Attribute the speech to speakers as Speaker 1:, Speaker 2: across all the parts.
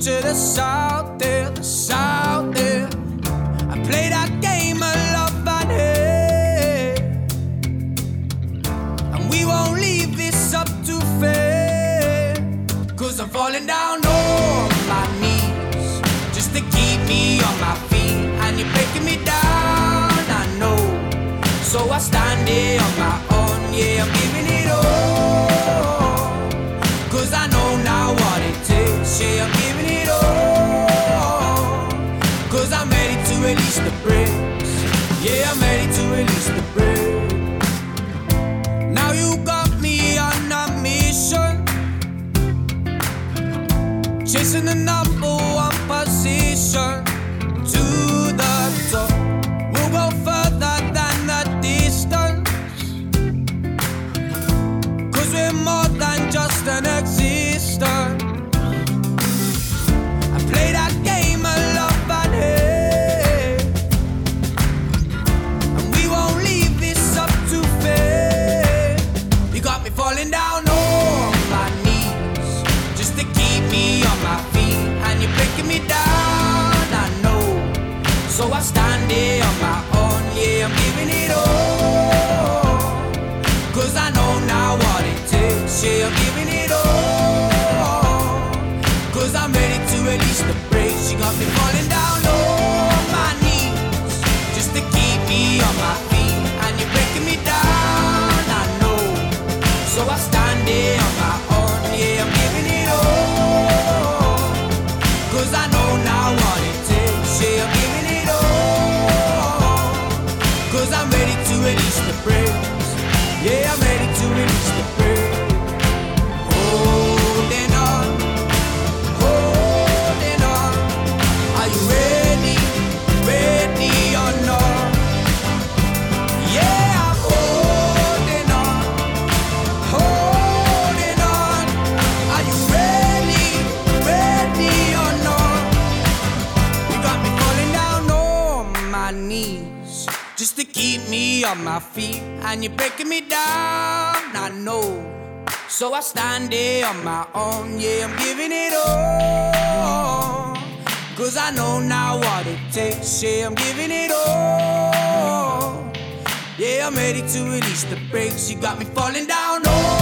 Speaker 1: to the south there, the south there. I played that game of love and hate, and we won't leave this up to fate. Cause I'm falling down on my knees just to keep me on my feet, and you're breaking me down, I know. So I stand here on my own, yeah. break. and you're breaking me down. I know, so I stand there on my own. Yeah, I'm giving it all. Cause I know now what it takes. Yeah, I'm giving it all. Yeah, I'm ready to release the brakes. You got me falling down.
Speaker 2: Oh.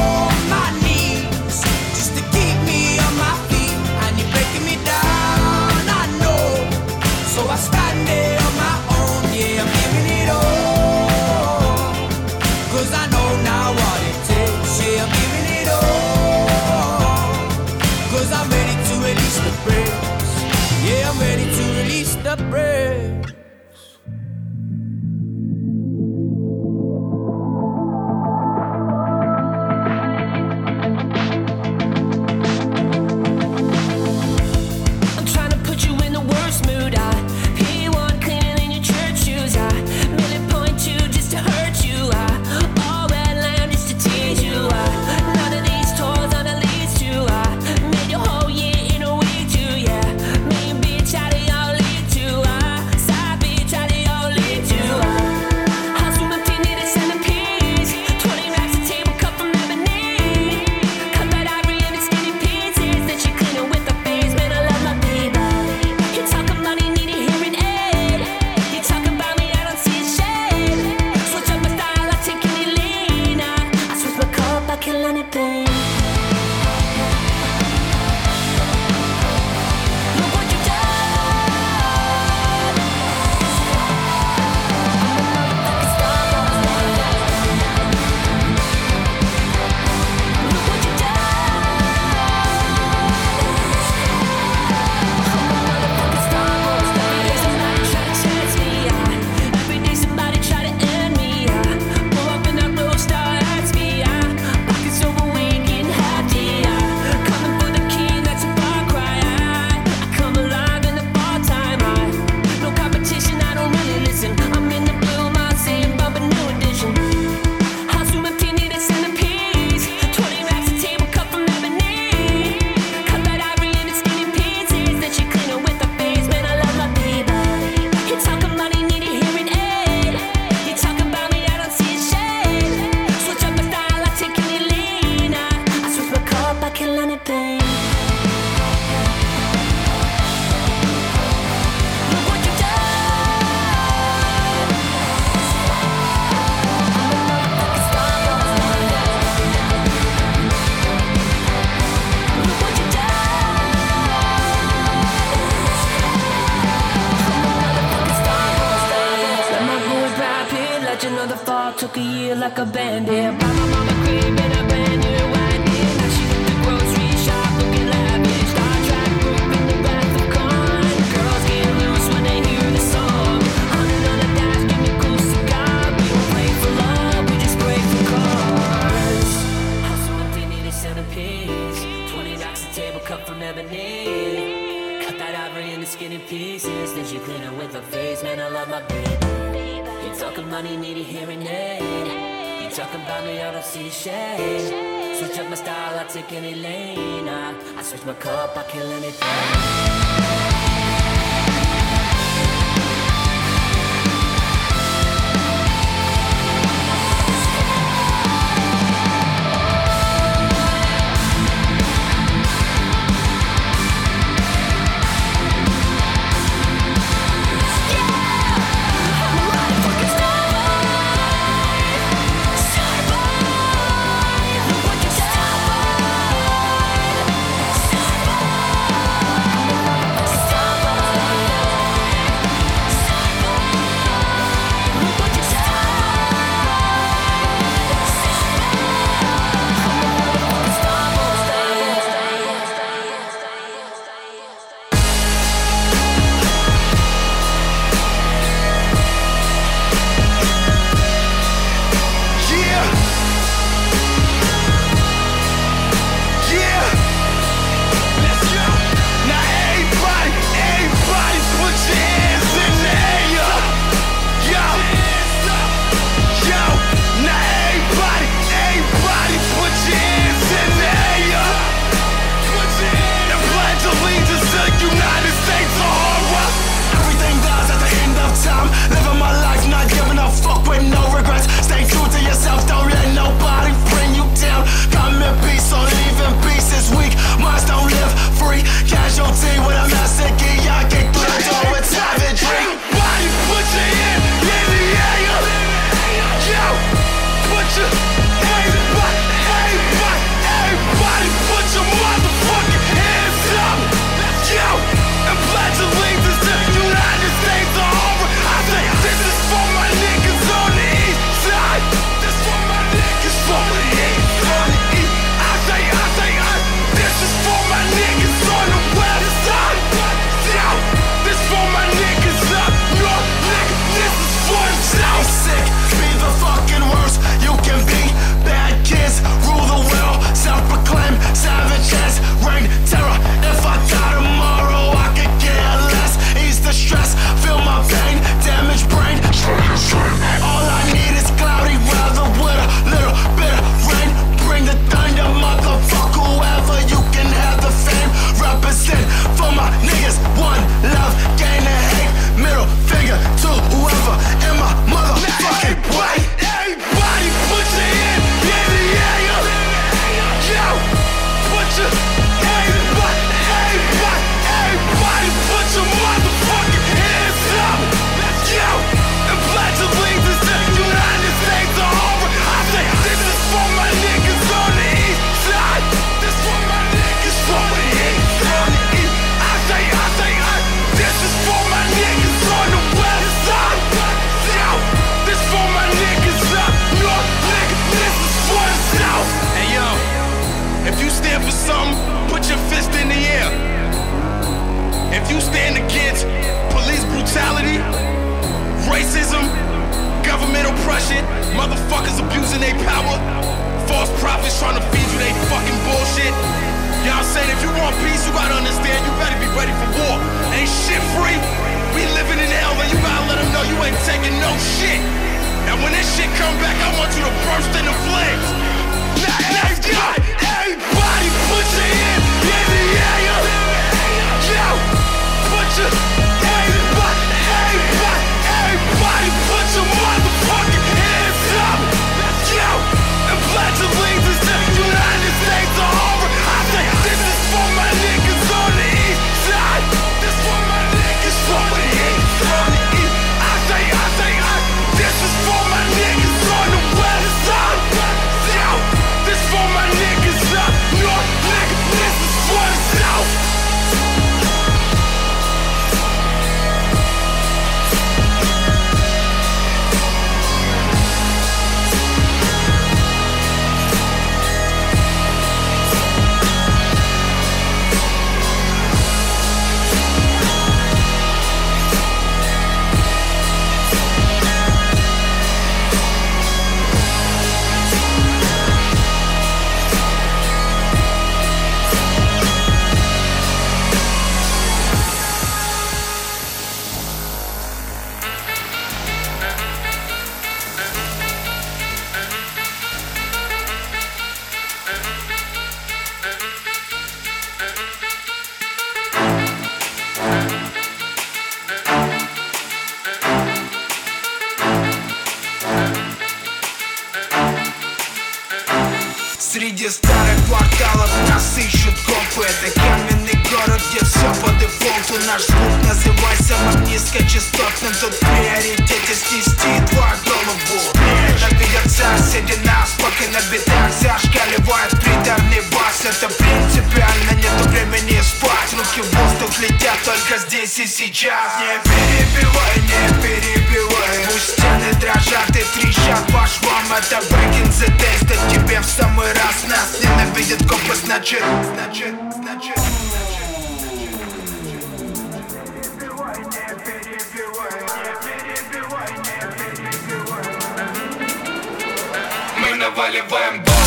Speaker 2: Наваливаем бомб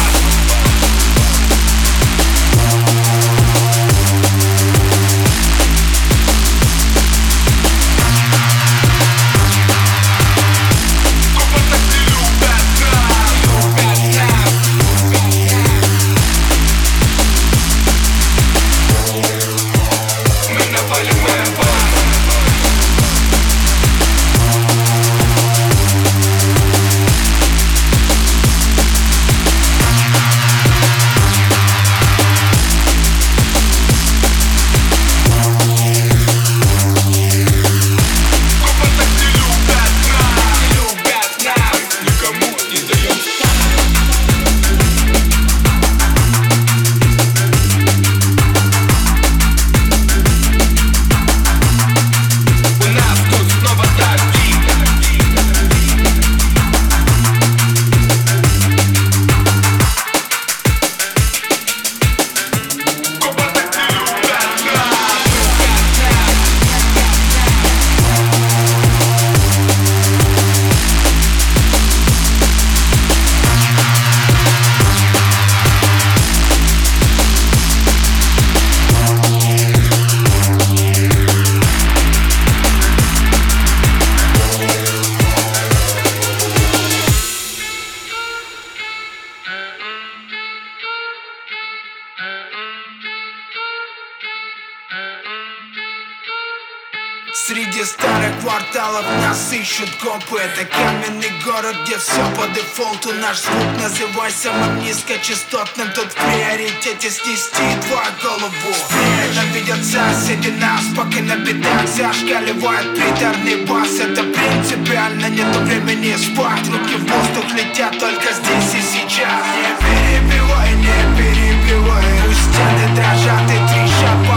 Speaker 2: пишут копы Это каменный город, где все по дефолту. Наш звук называй самым низкочастотным Тут в приоритете снести твою голову. Ненавидятся соседи нас, пока на бедах Зашкаливает приторный бас. Это принципиально, нету времени спать. Руки в воздух летят только здесь и сейчас. Не перебивай, не перебивай. Пусть стены дрожат и трещат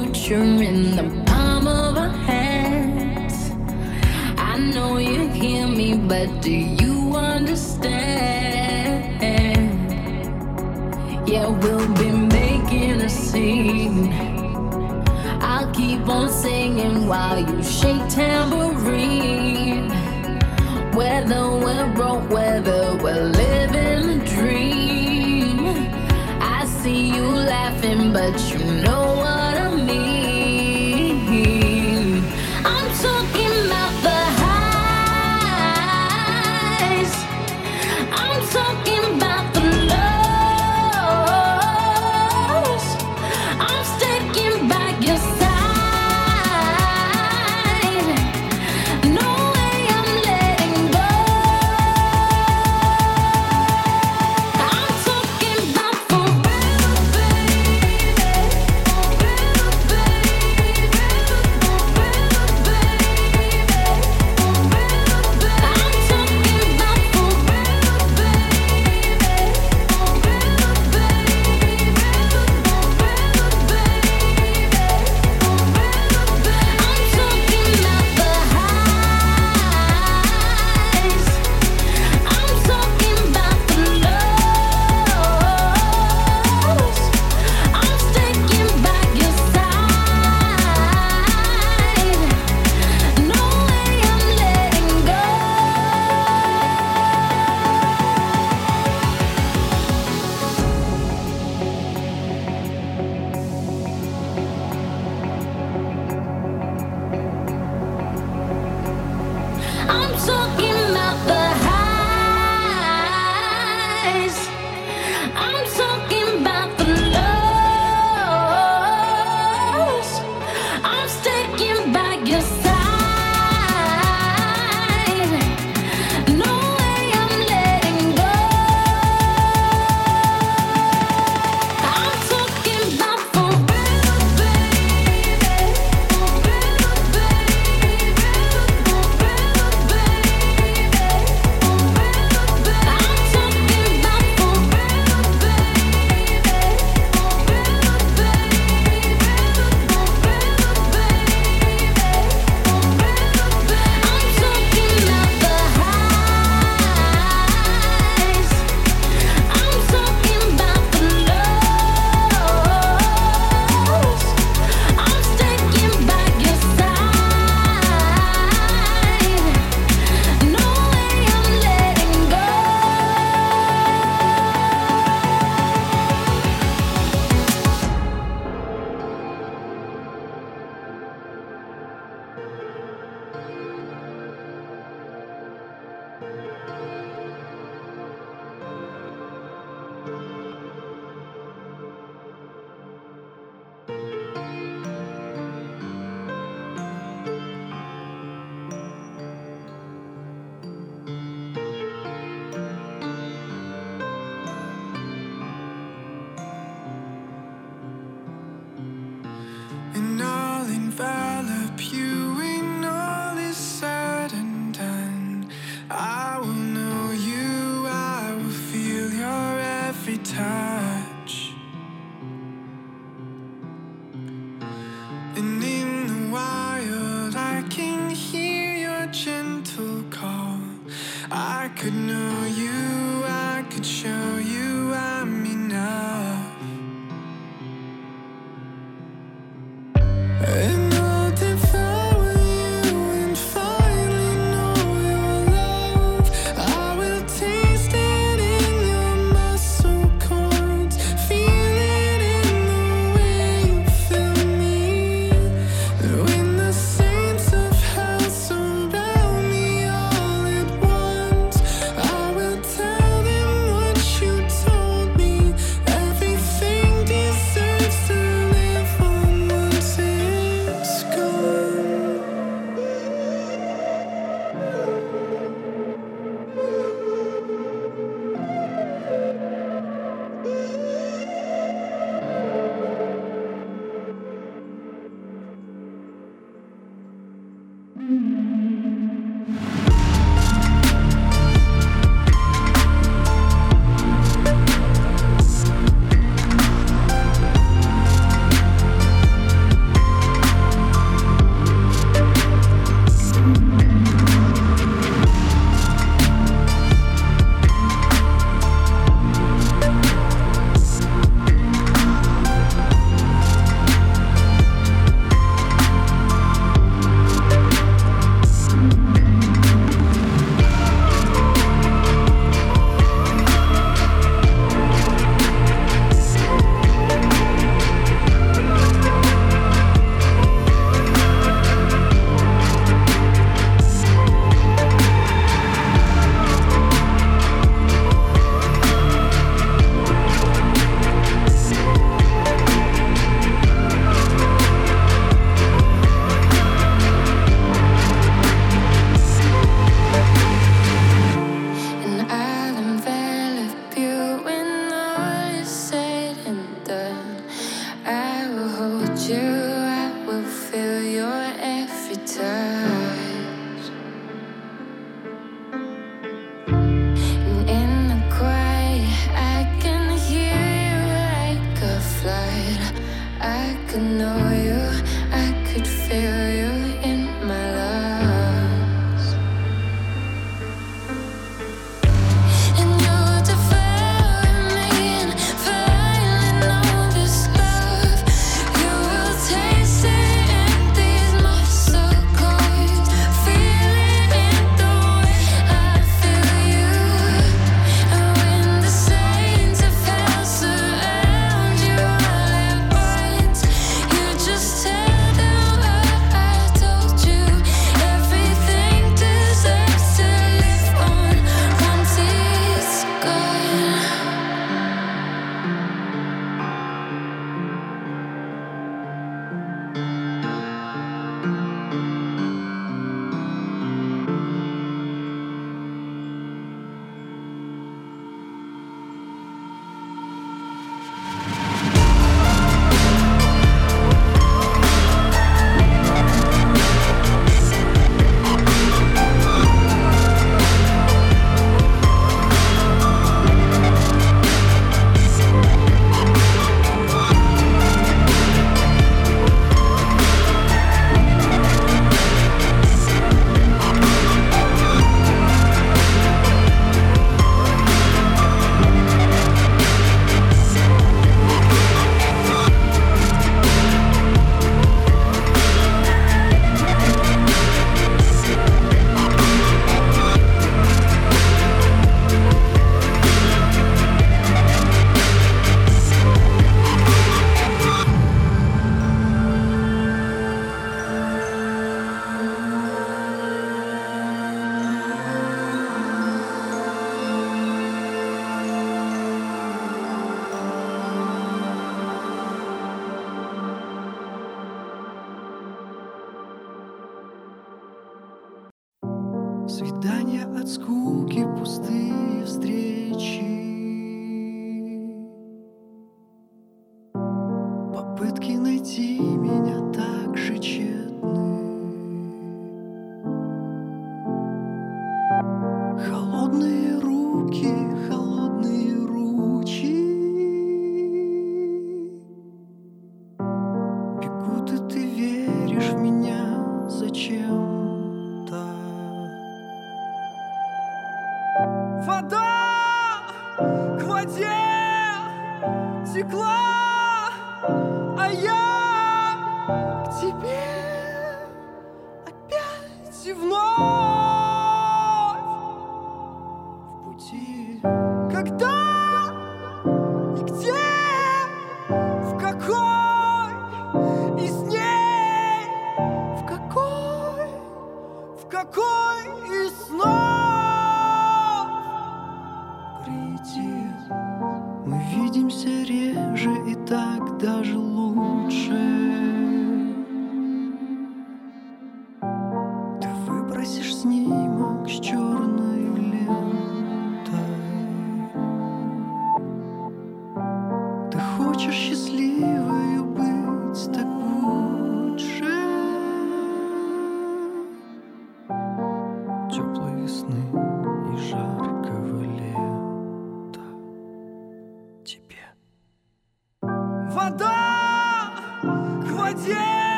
Speaker 3: future in the palm of our hands. I know you hear me, but do you understand? Yeah, we'll be making a scene. I'll keep on singing while you shake tambourine. Whether we're broke, whether we're living a dream. I see you laughing, but you